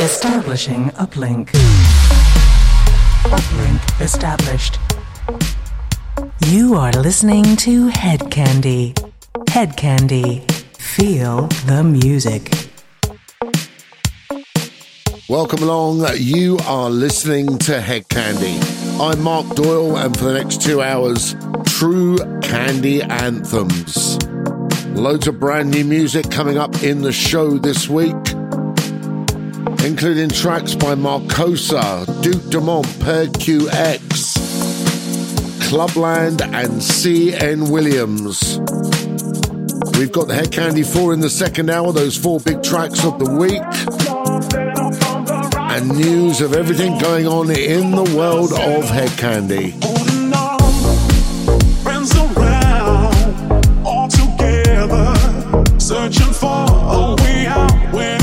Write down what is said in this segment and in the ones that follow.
Establishing uplink. Uplink established. You are listening to Hedkandi. Head Candy. Feel the music. Welcome along. You are listening to Hedkandi. I'm Mark Doyle, and for the next two hours, true candy anthems. Loads of brand new music coming up in the show this week including tracks by Marcosa, Duke Dumont, Per QX, Clubland, and C.N. Williams. We've got the Hedkandi 4 in the second hour, those four big tracks of the week, and news of everything going on in the world of Hedkandi. searching for a way out where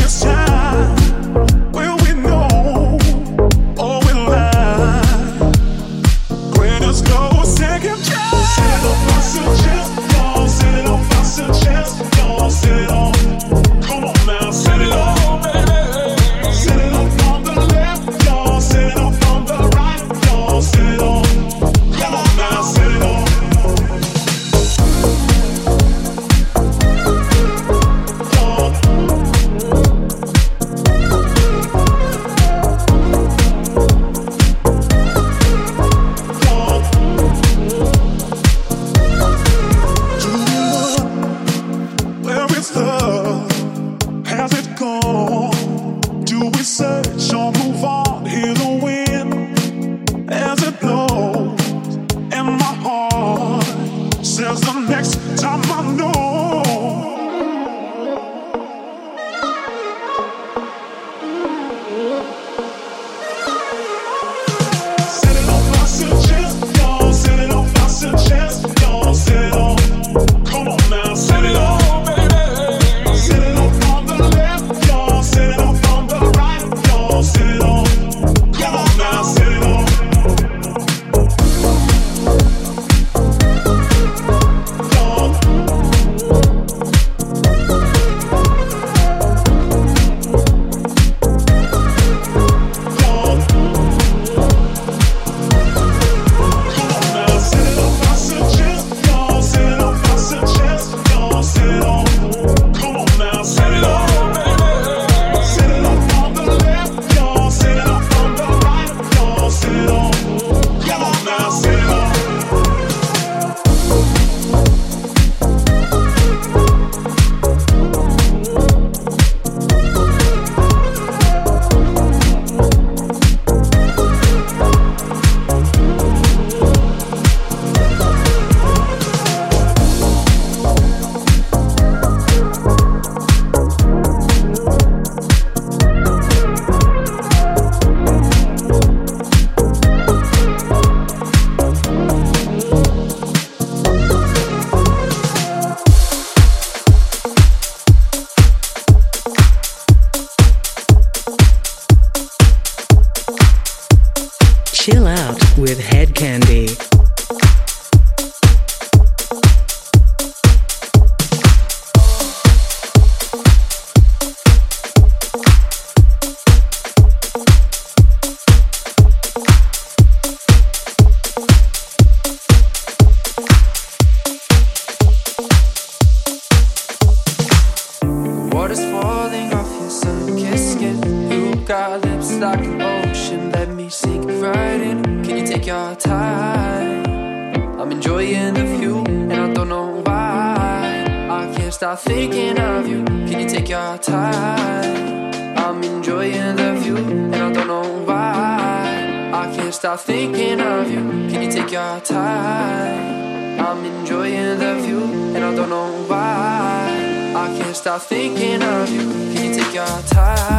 our time. I'm enjoying the view, and I don't know why. I can't stop thinking of you. Can you take your time?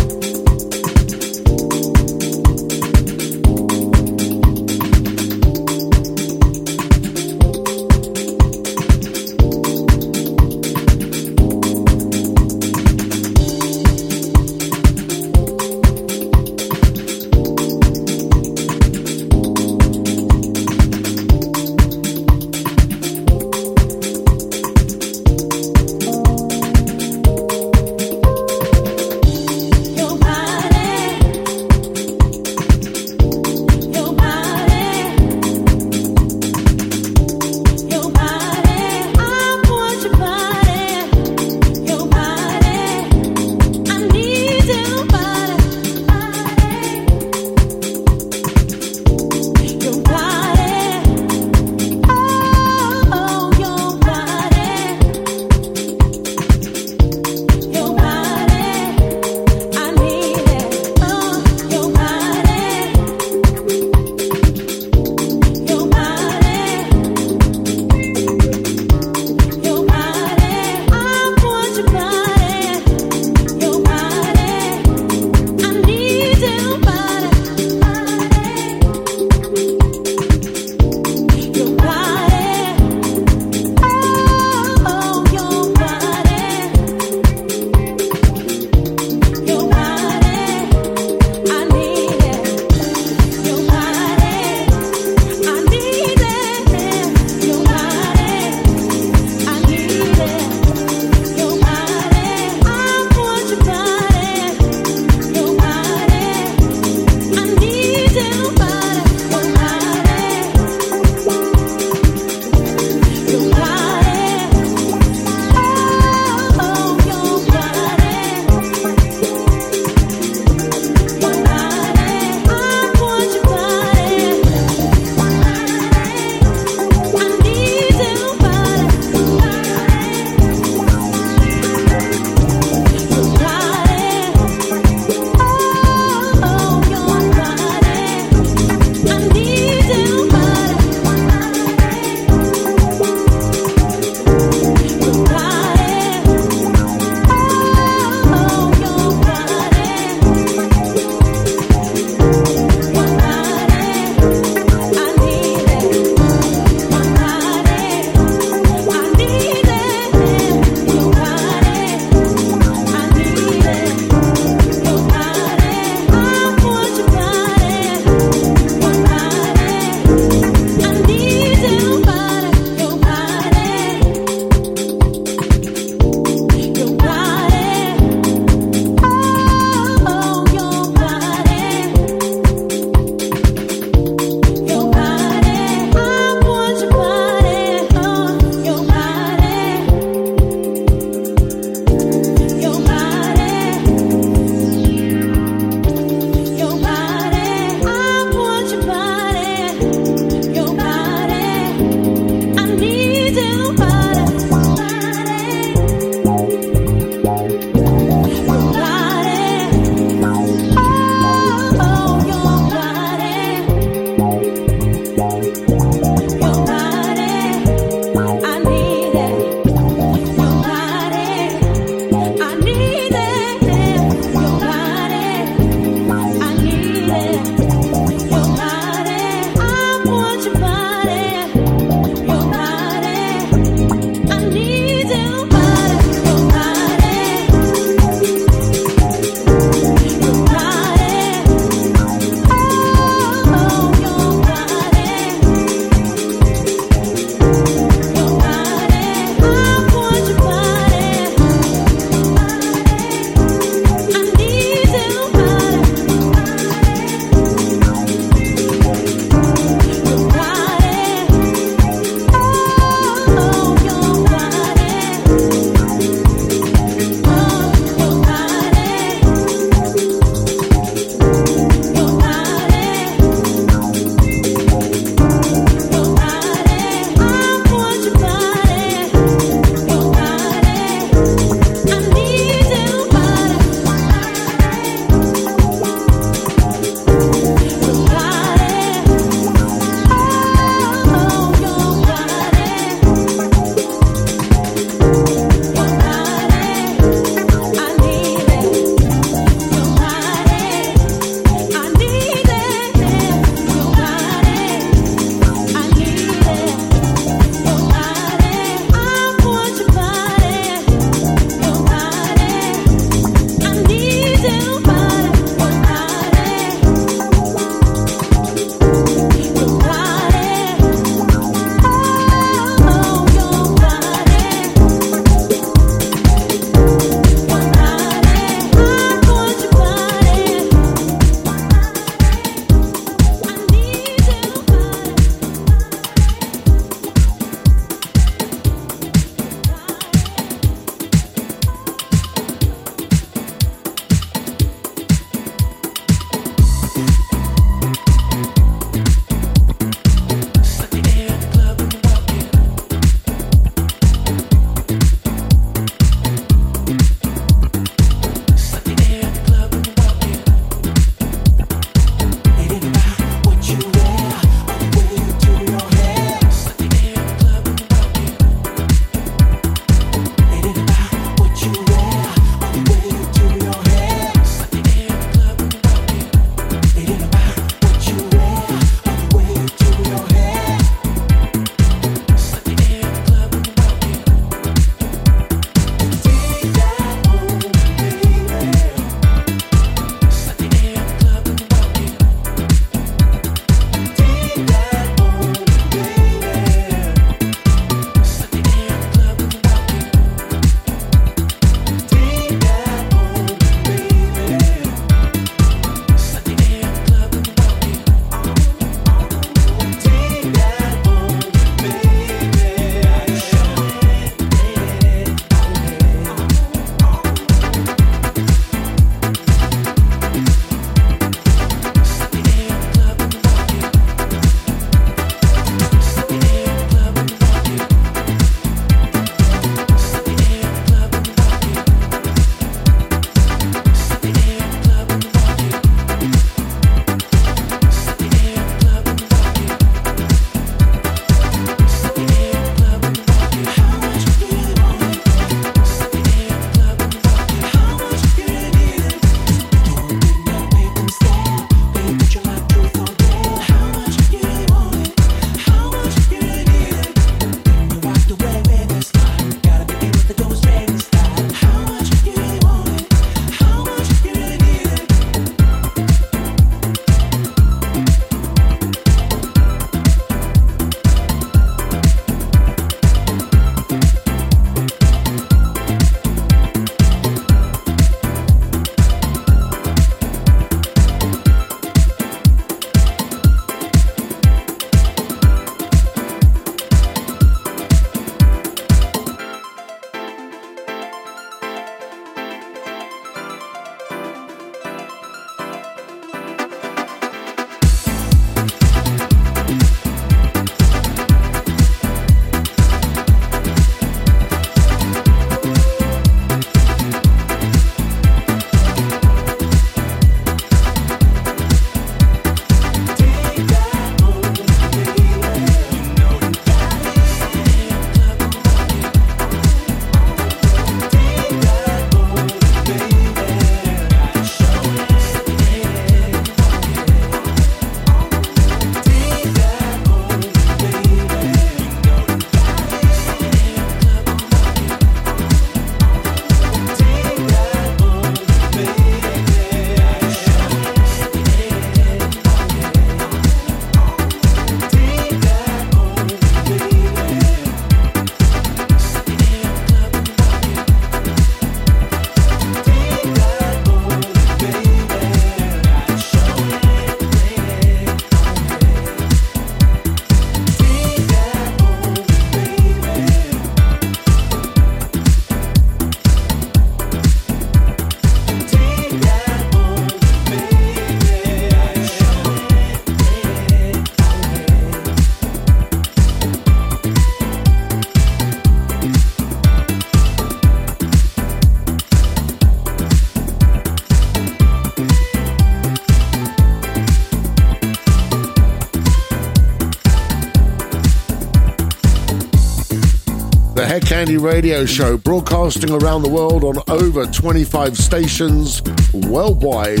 Hedkandi Radio Show, broadcasting around the world on over 25 stations worldwide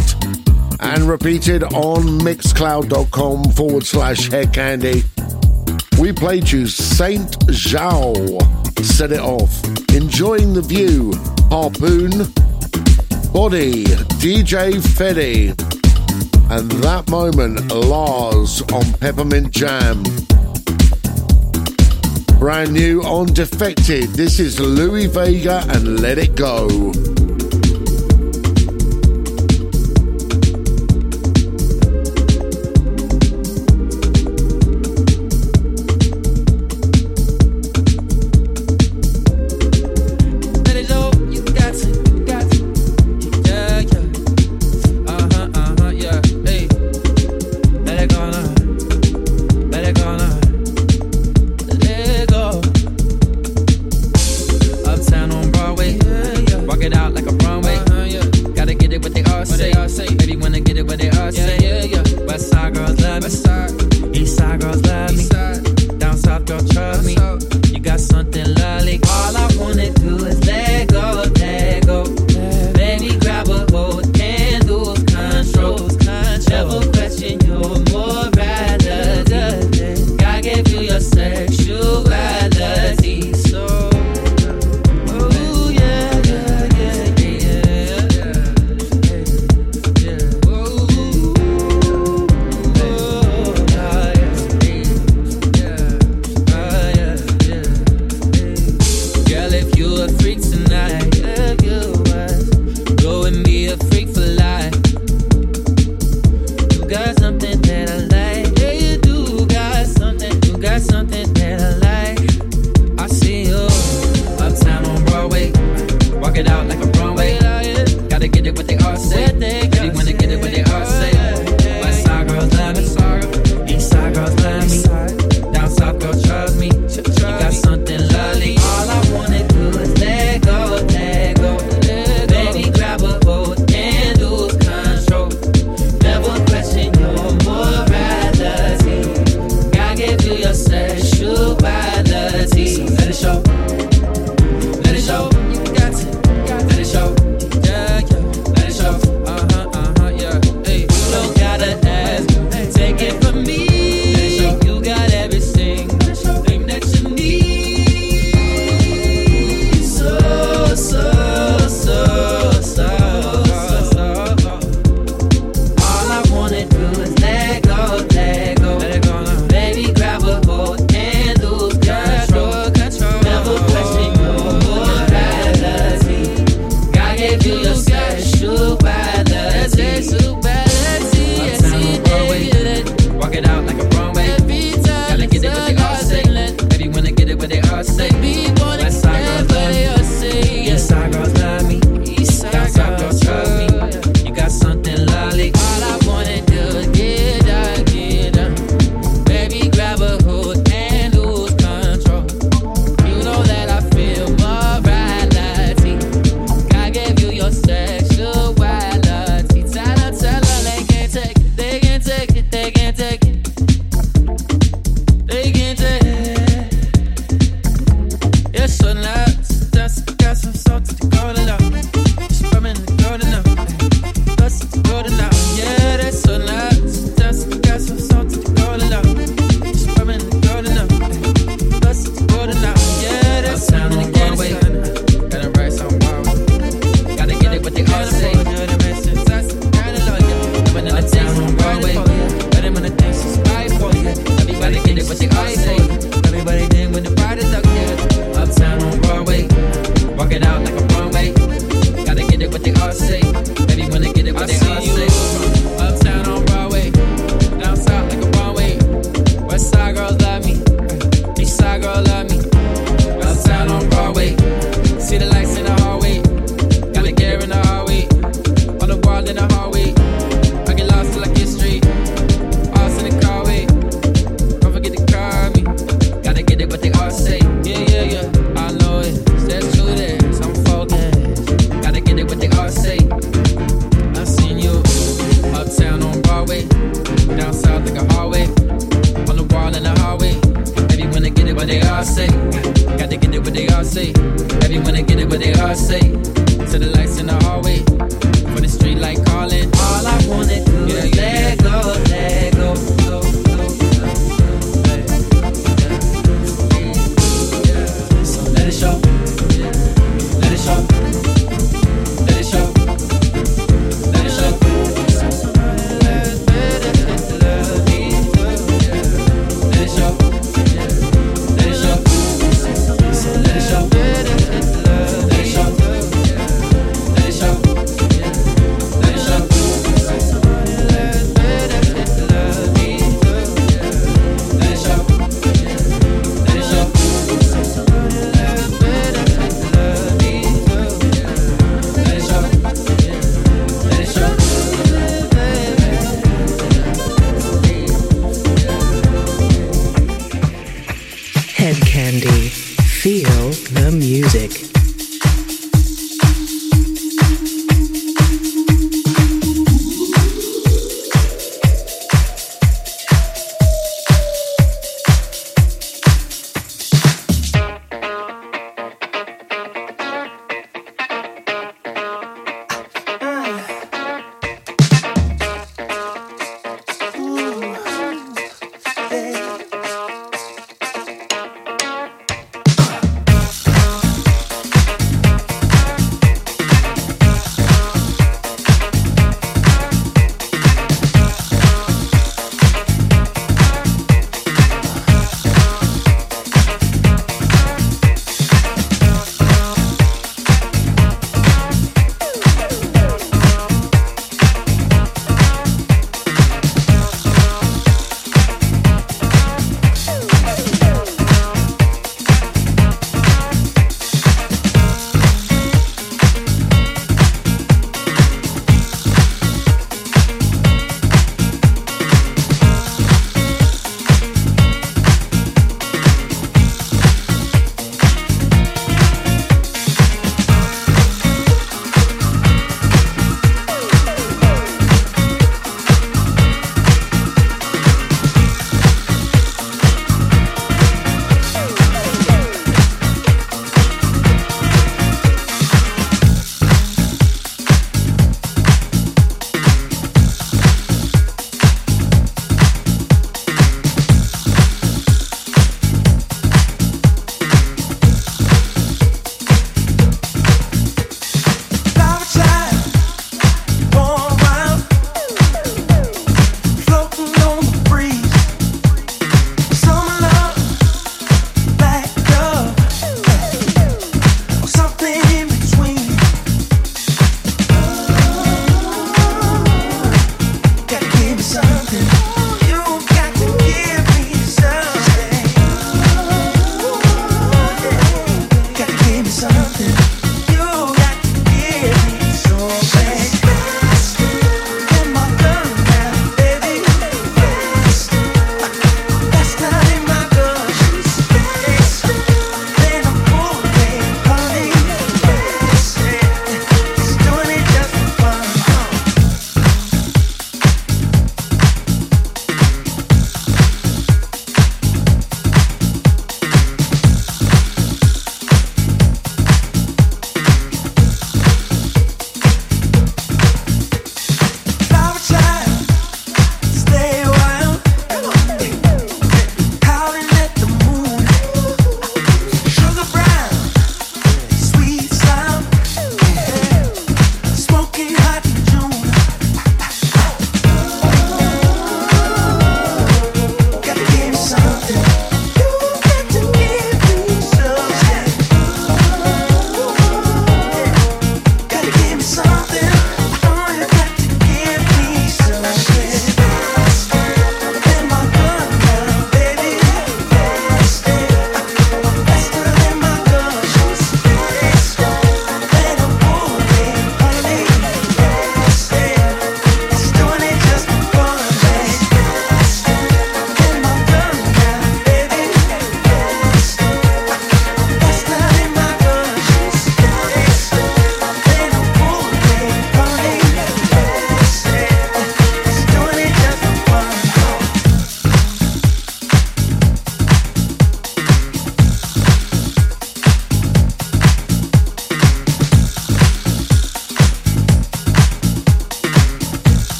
and repeated on mixcloud.com forward slash Hedkandi. We played you Saint Zhao, set it off, enjoying the view, Harpoon, Body, DJ Fetty, and that moment, Lars on Peppermint Jam. Brand new on Defected. This is Louie Vega and Let It Go.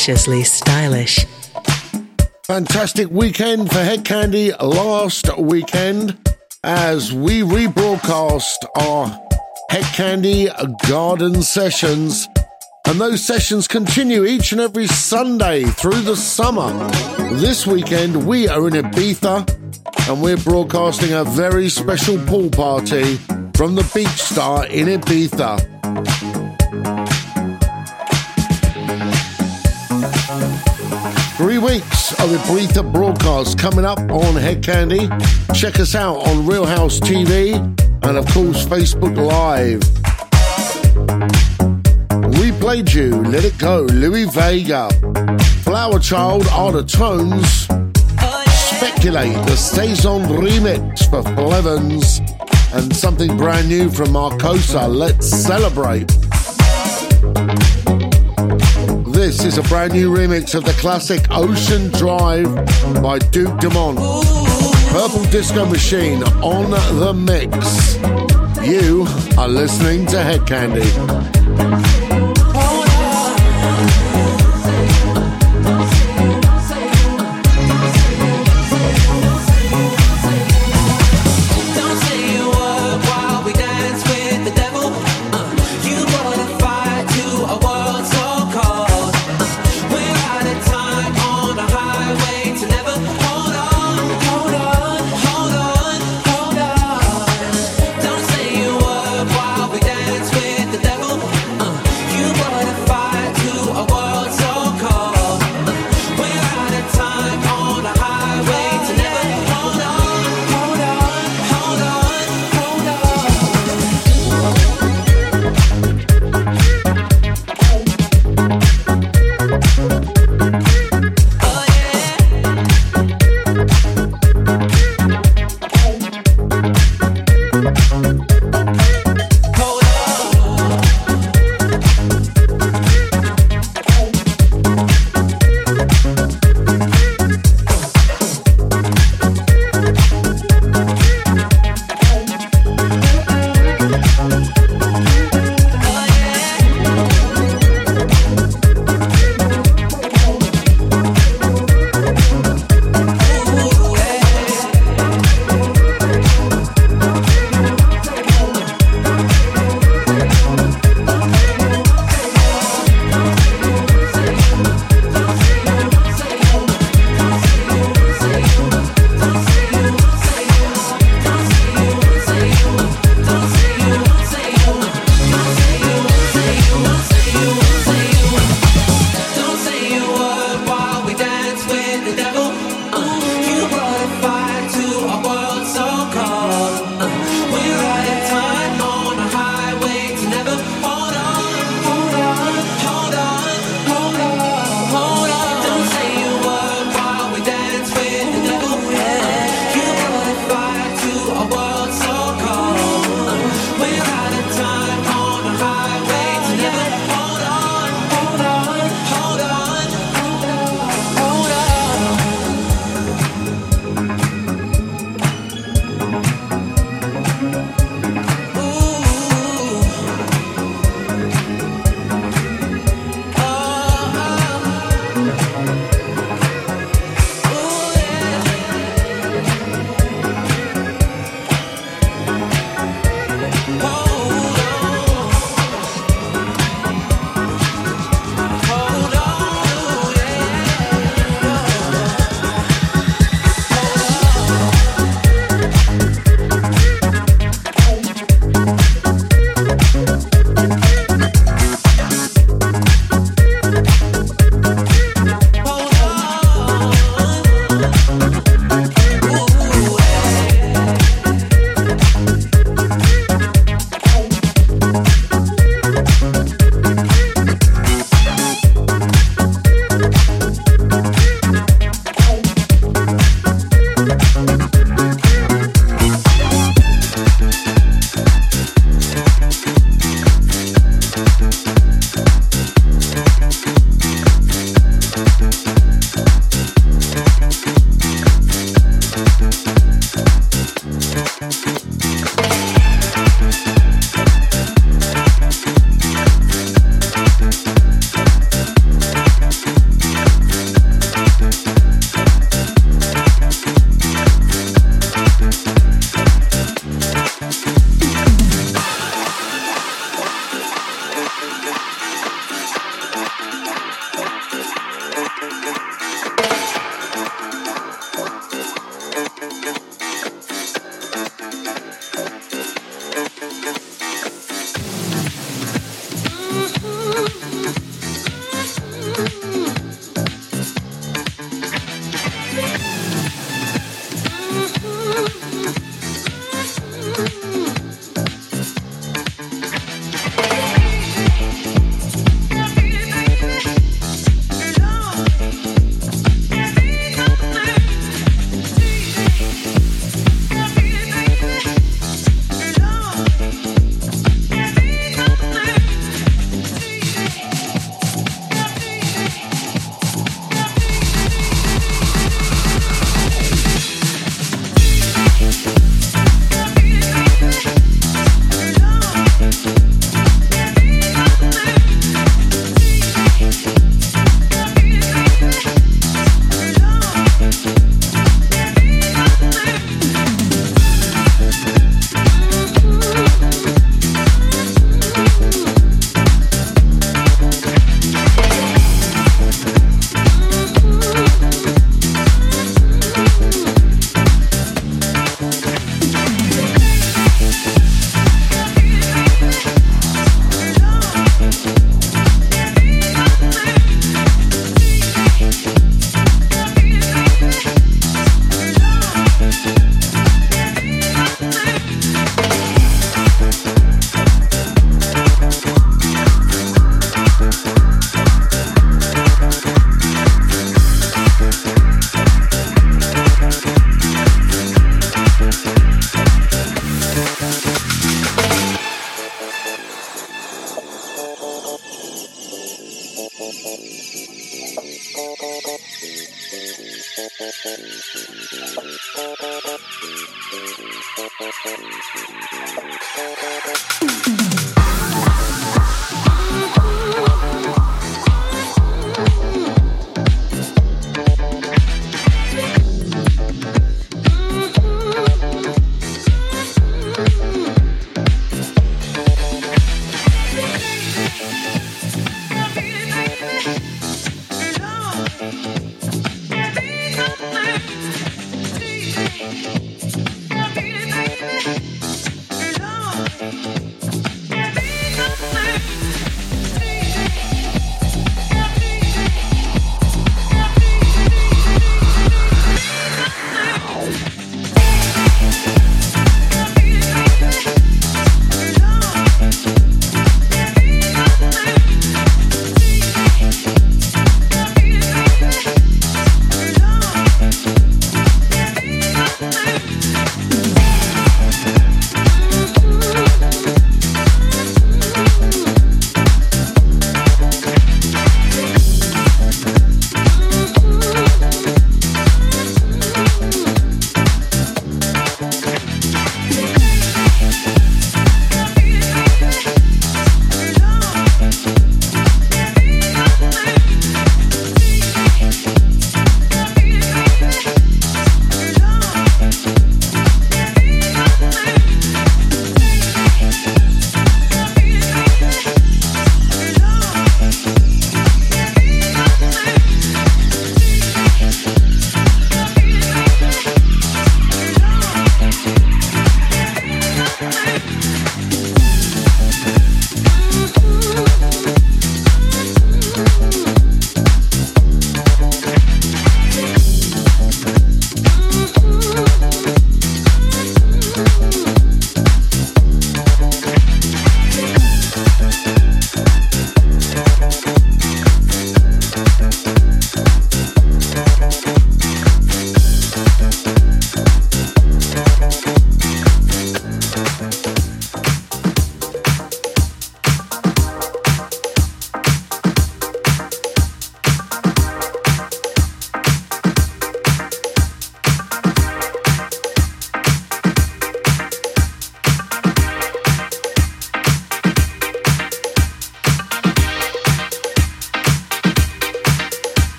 Deliciously stylish. Fantastic weekend for Hedkandi last weekend as we rebroadcast our Hedkandi Garden sessions. And those sessions continue each and every Sunday through the summer. This weekend we are in Ibiza and we're broadcasting a very special pool party from the Beach Star in Ibiza. Weeks of Ibiza broadcasts coming up on Hedkandi. Check us out on Real House TV and, of course, Facebook Live. We played you Let It Go, Louie Vega, Flower Child, Are the Tones, Speculate, the Saison remix for Flevens, and something brand new from Marcosa, Let's Celebrate. This is a brand new remix of the classic Ocean Drive by Duke Dumont. Purple Disco Machine on the mix. You are listening to Hedkandi.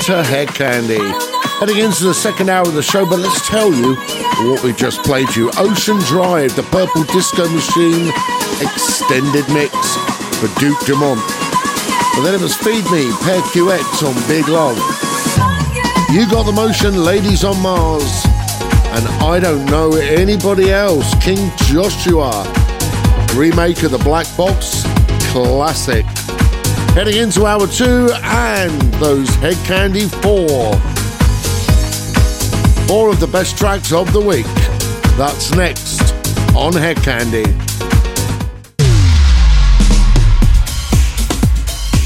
Listening Hedkandi. Heading into the second hour of the show, but let's tell you what we just played you. Ocean Drive, the Purple Disco Machine extended mix for Duke Dumont. But then it was Feed Me, Pair QX on Big Love. You Got the Motion, Ladies on Mars. And I don't know anybody else, King Joshua. Remake of the Black Box Classic. Heading into hour two and those Head Candy 4. Four of the best tracks of the week. That's next on Hedkandi.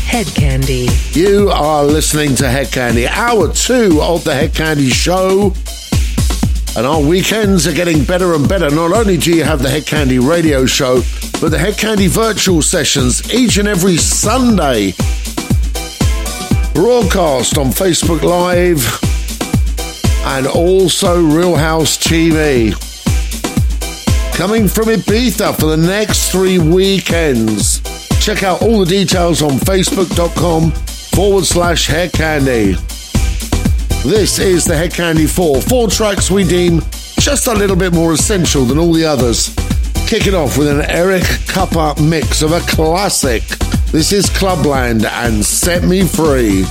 Head Candy. You are listening to Hedkandi, hour two of the Hedkandi Show. And our weekends are getting better and better. Not only do you have the Hedkandi radio show, but the Hedkandi virtual sessions each and every Sunday. Broadcast on Facebook Live and also Real House TV. Coming from Ibiza for the next three weekends. Check out all the details on facebook.com forward slash Hedkandi. This is the Hedkandi 4. Four tracks we deem just a little bit more essential than all the others. Kicking off with an Eric Kupper mix of a classic. This is Clubland and Set Me Free.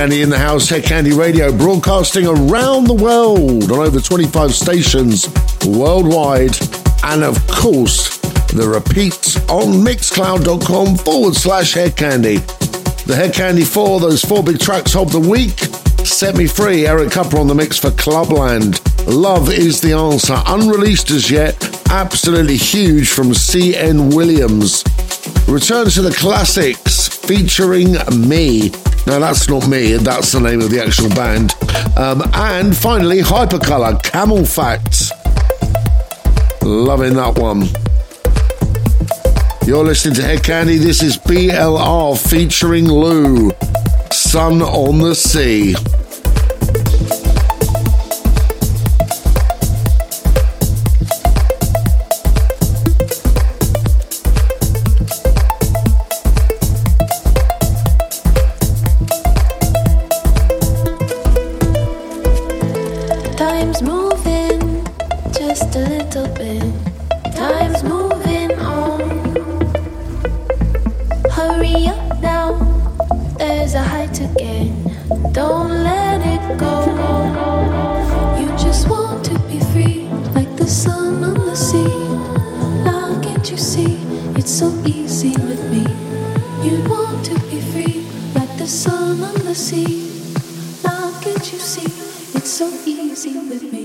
Candy in the house, Hedkandi Radio, broadcasting around the world on over 25 stations worldwide. And of course, the repeats on mixcloud.com forward slash Hedkandi. The Hedkandi 4, those four big tracks of the week. Set Me Free, Eric Kupper on the mix for Clubland. Love is the answer. Unreleased as yet, absolutely huge from C.N. Williams. Return to the classics featuring me. Now that's not me, that's the name of the actual band. Um, and finally, Hypercolor Camel Facts. Loving that one. You're listening to Hedkandi. This is BLR featuring Lou. Sun on the Sea. With me.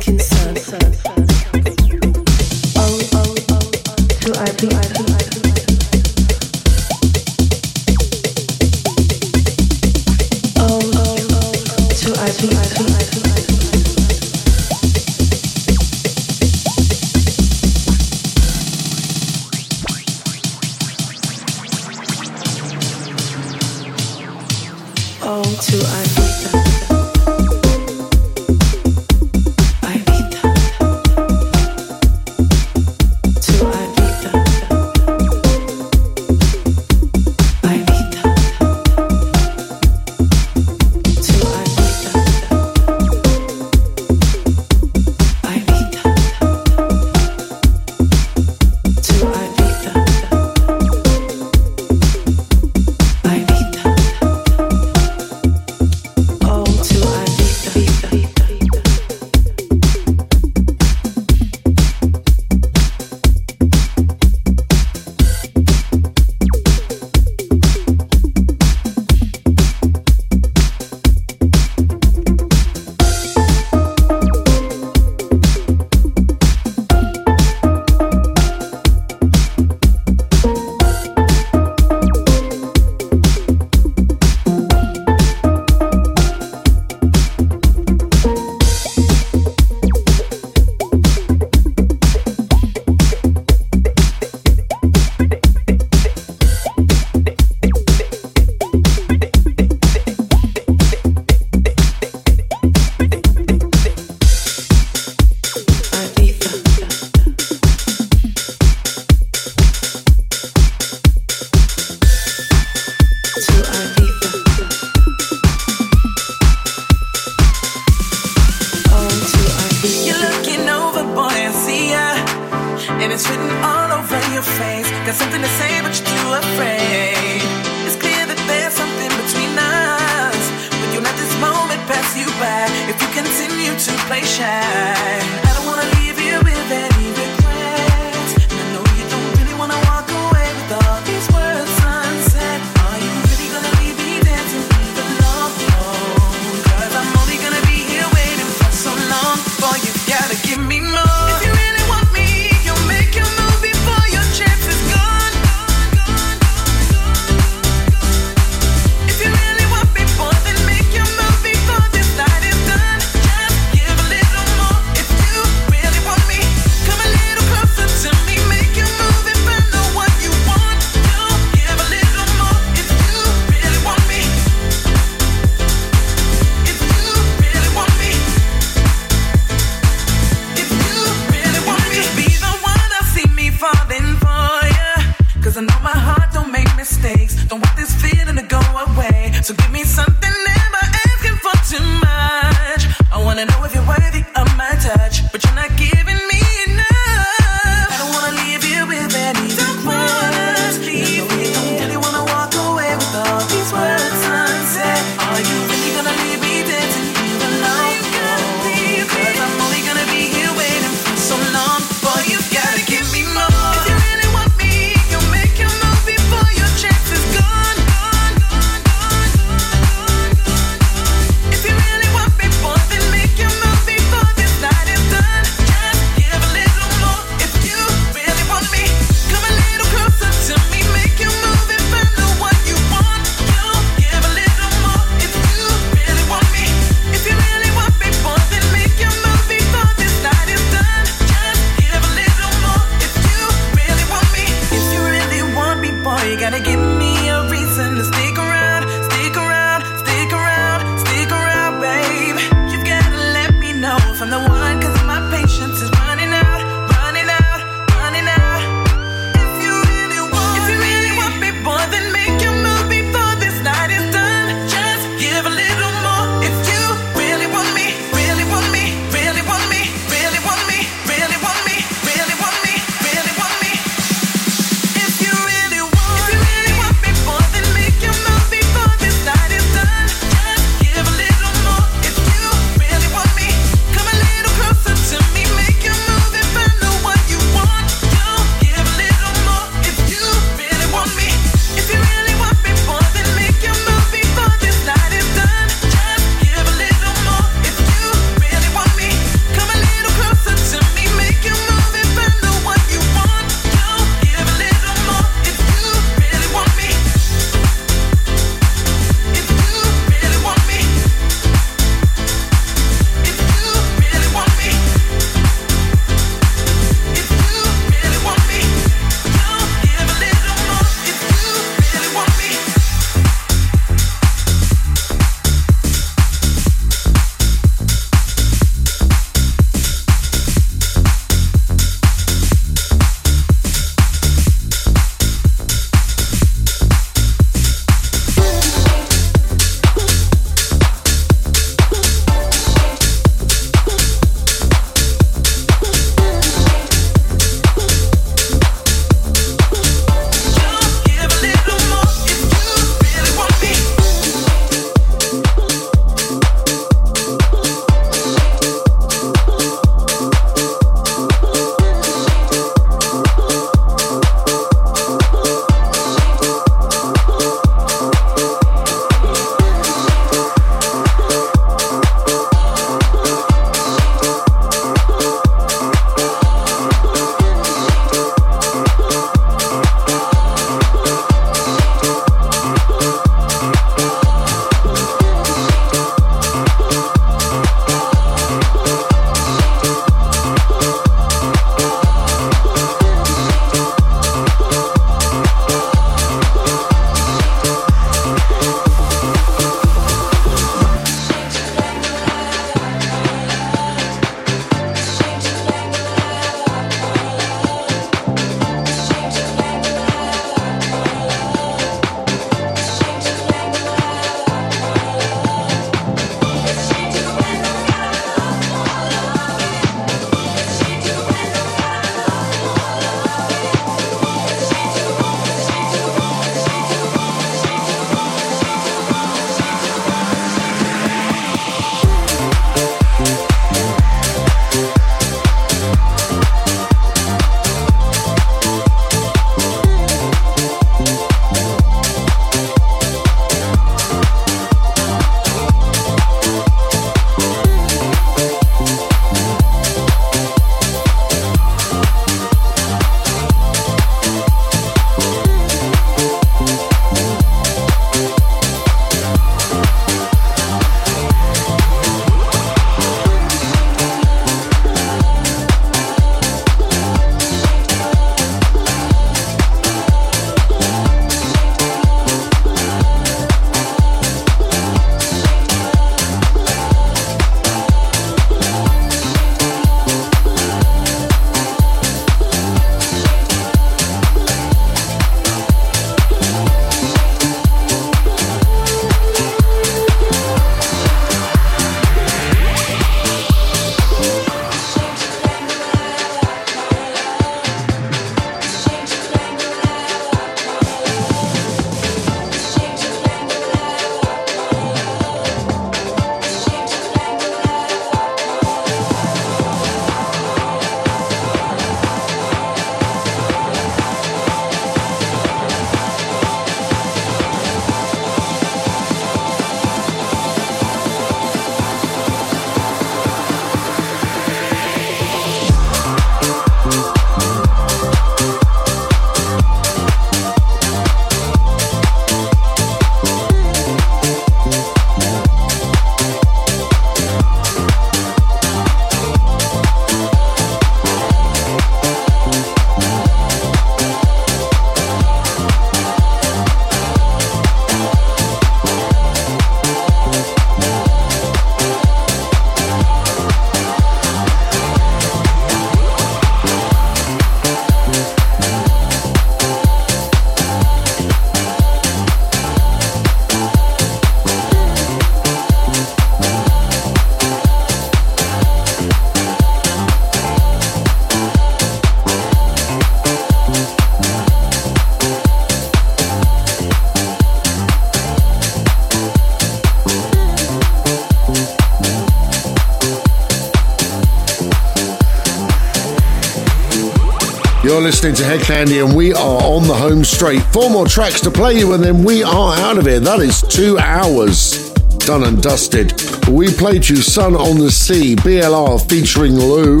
listening to Hedkandi, and we are on the home straight. Four more tracks to play you, and then we are out of here. That is two hours done and dusted. We played you Sun on the Sea, BLR featuring Lou,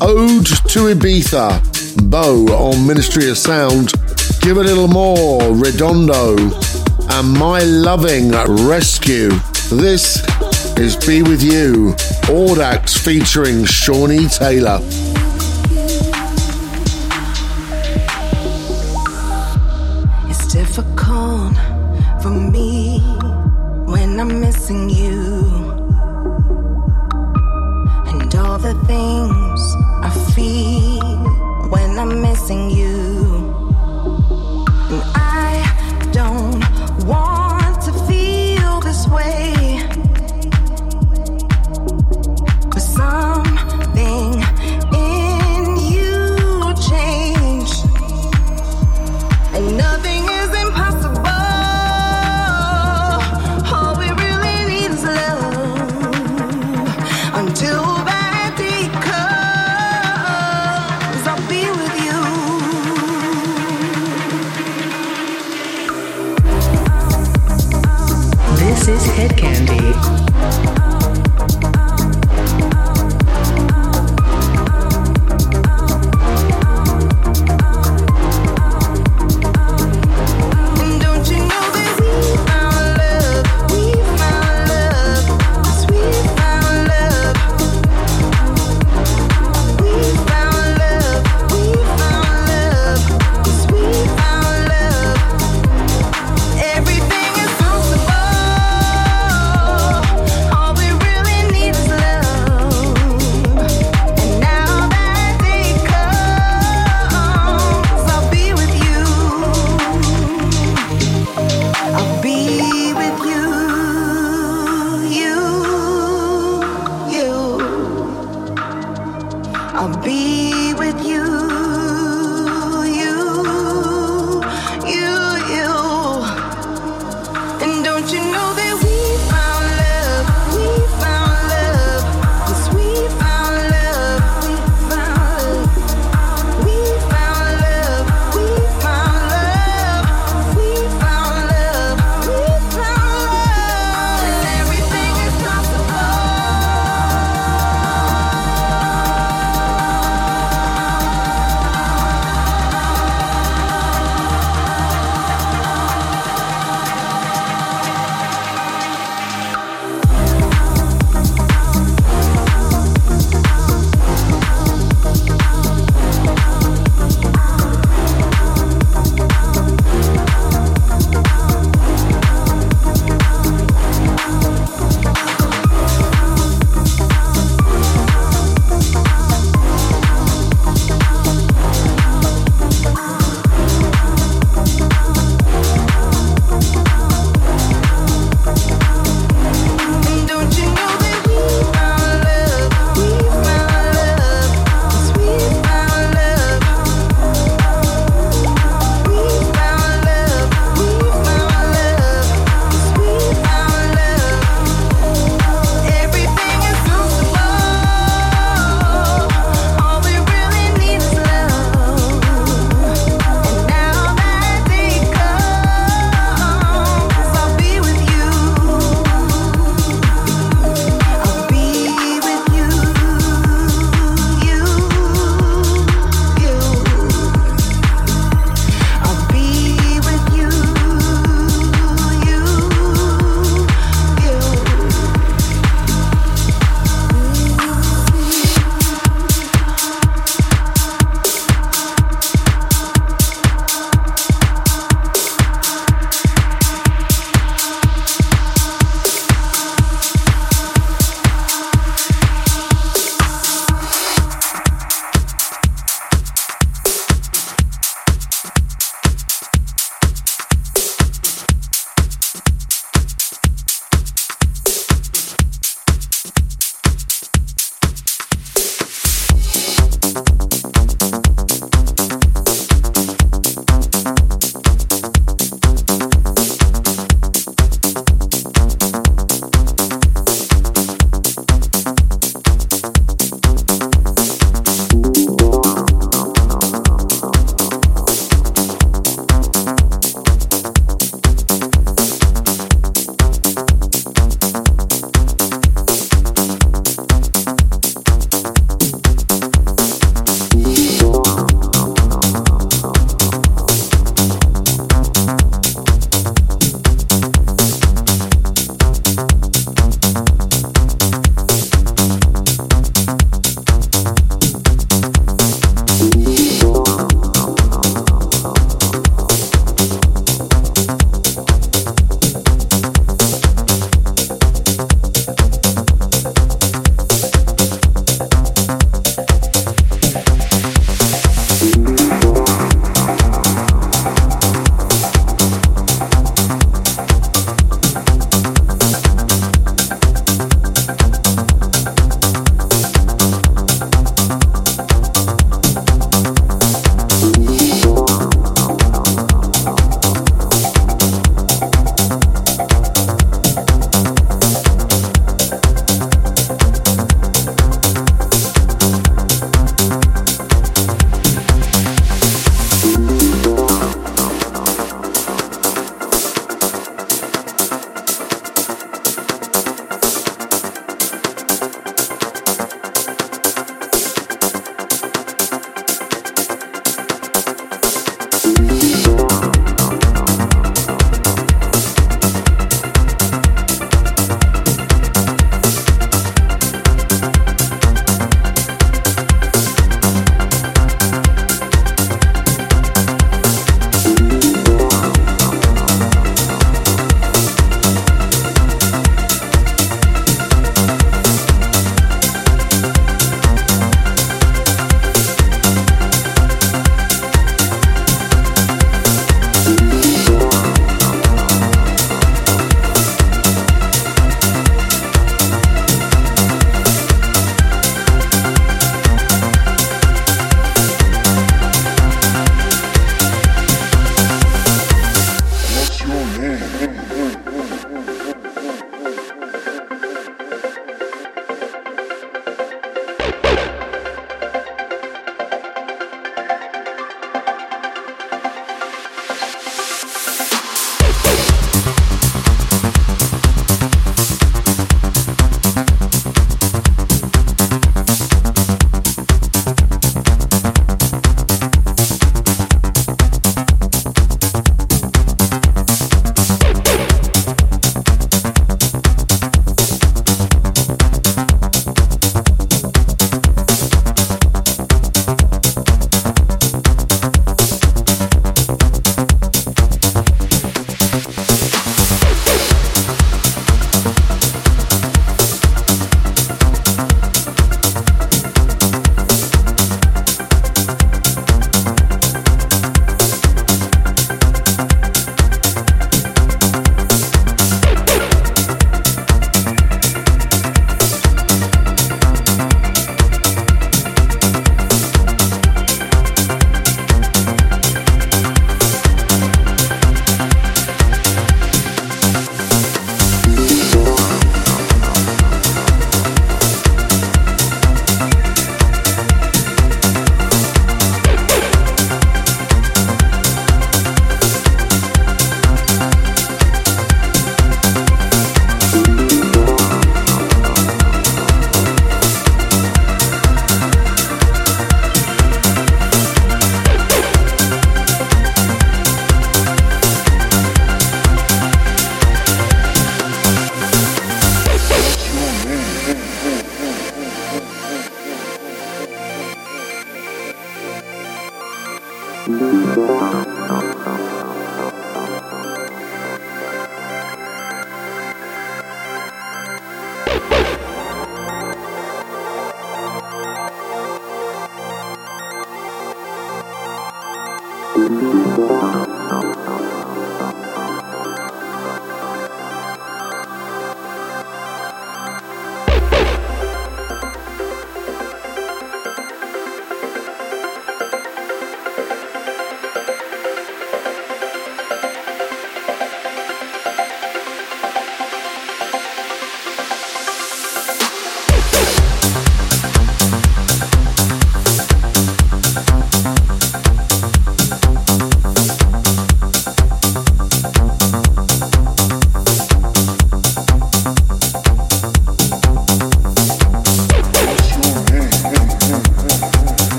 Ode to Ibiza, Bo on Ministry of Sound, Give a Little More, Redondo, and My Loving Rescue. This is Be With You, Audax featuring Shawnee Taylor.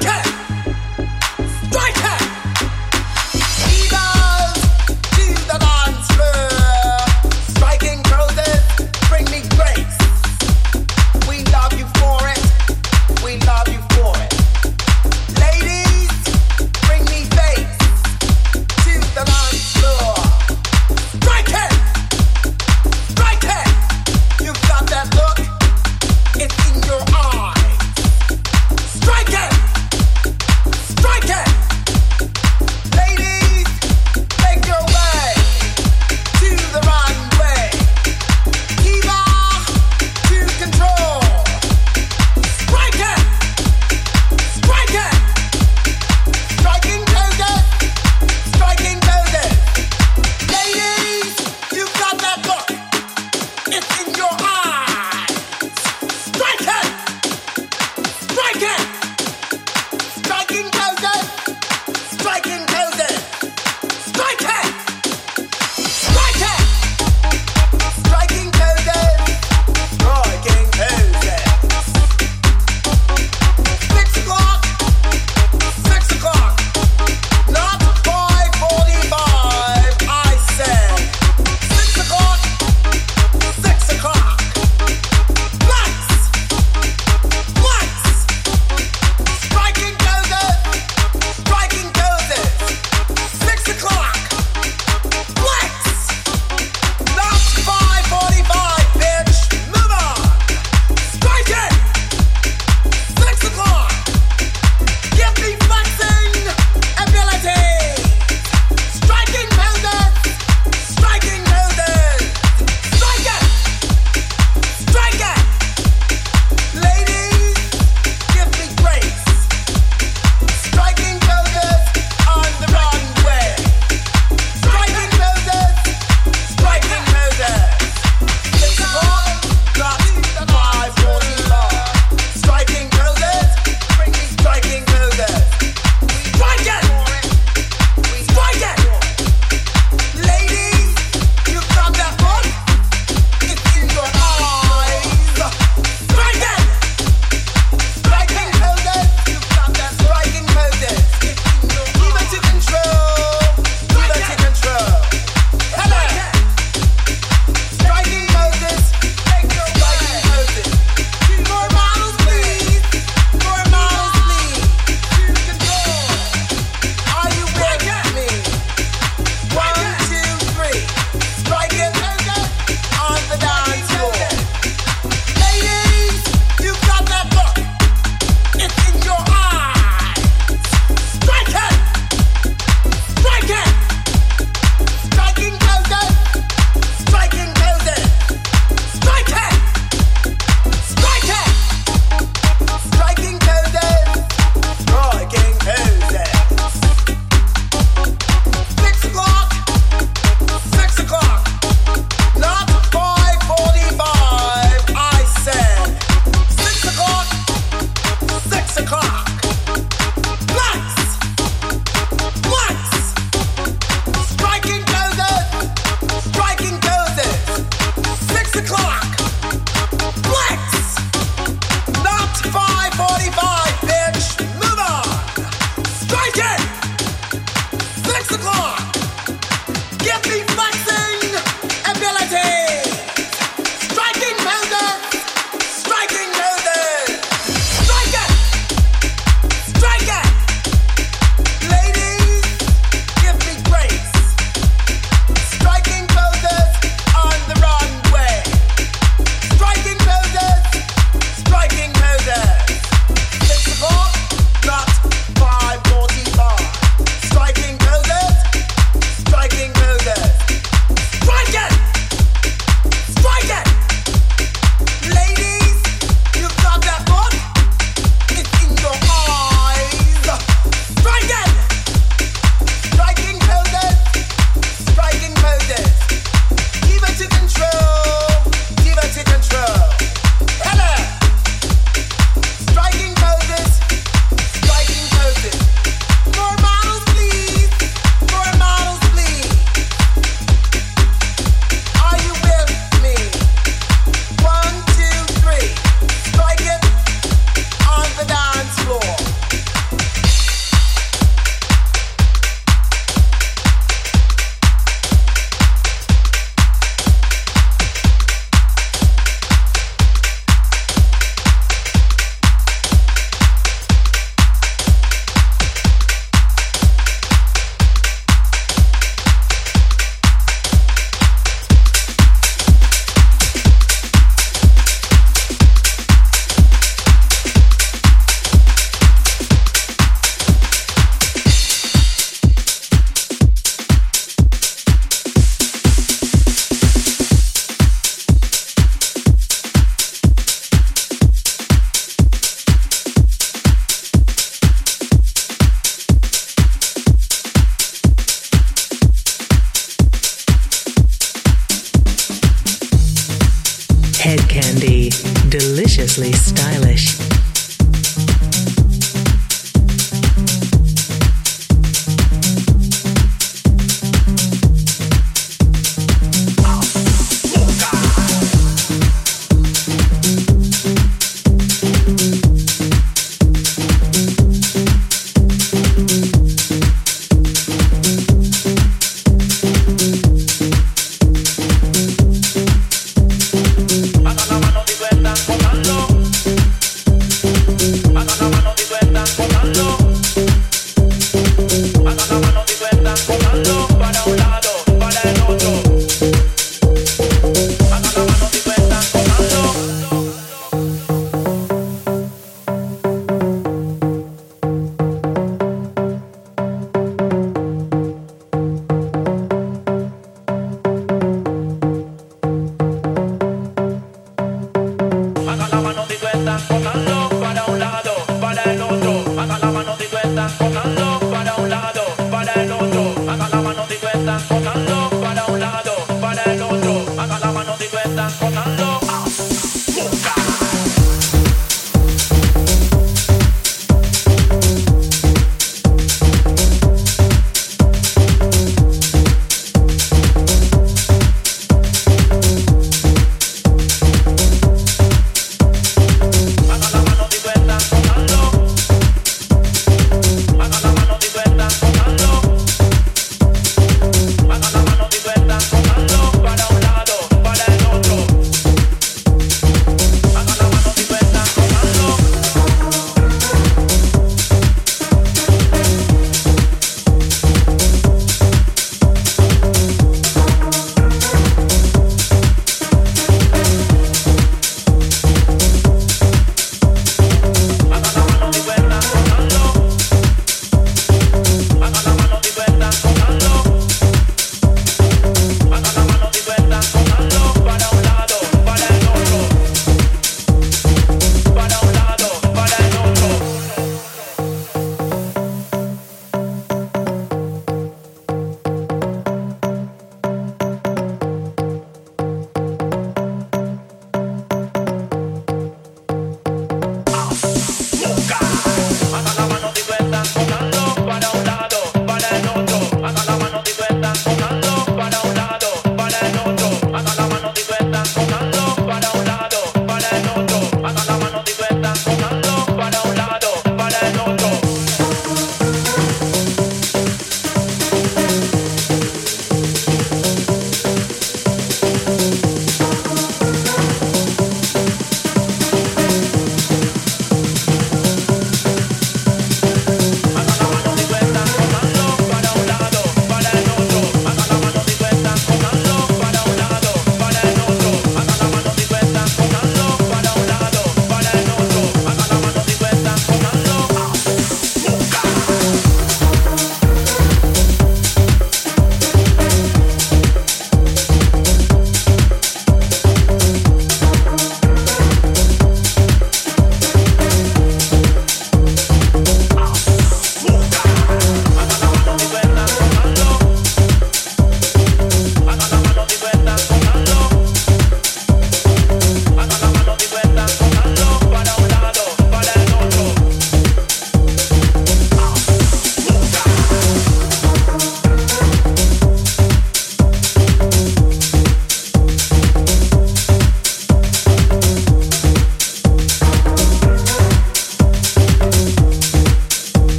Strike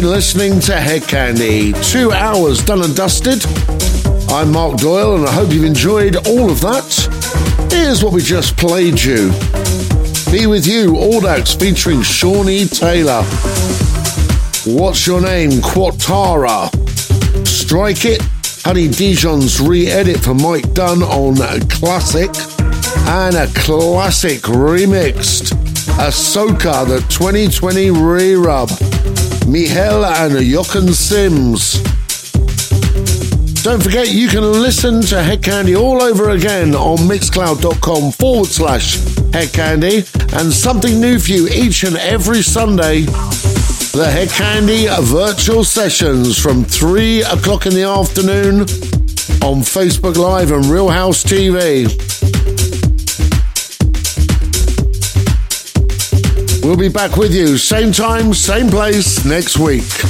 been listening to Hedkandi. Two hours done and dusted. I'm Mark Doyle, and I hope you've enjoyed all of that. Here's what we just played you. Be with you, All Audax featuring Shawnee Taylor. What's your name? Quatara. Strike It. Honey Dijon's re-edit for Mike Dunn on Classic. And a classic remixed. Ahsoka, the 2020 re-rub. Mihail and Jochen Sims. Don't forget you can listen to Hedkandi all over again on mixcloud.com forward slash Hedkandi and something new for you each and every Sunday. The Hedkandi virtual sessions from 3 o'clock in the afternoon on Facebook Live and Real House TV. We'll be back with you, same time, same place next week.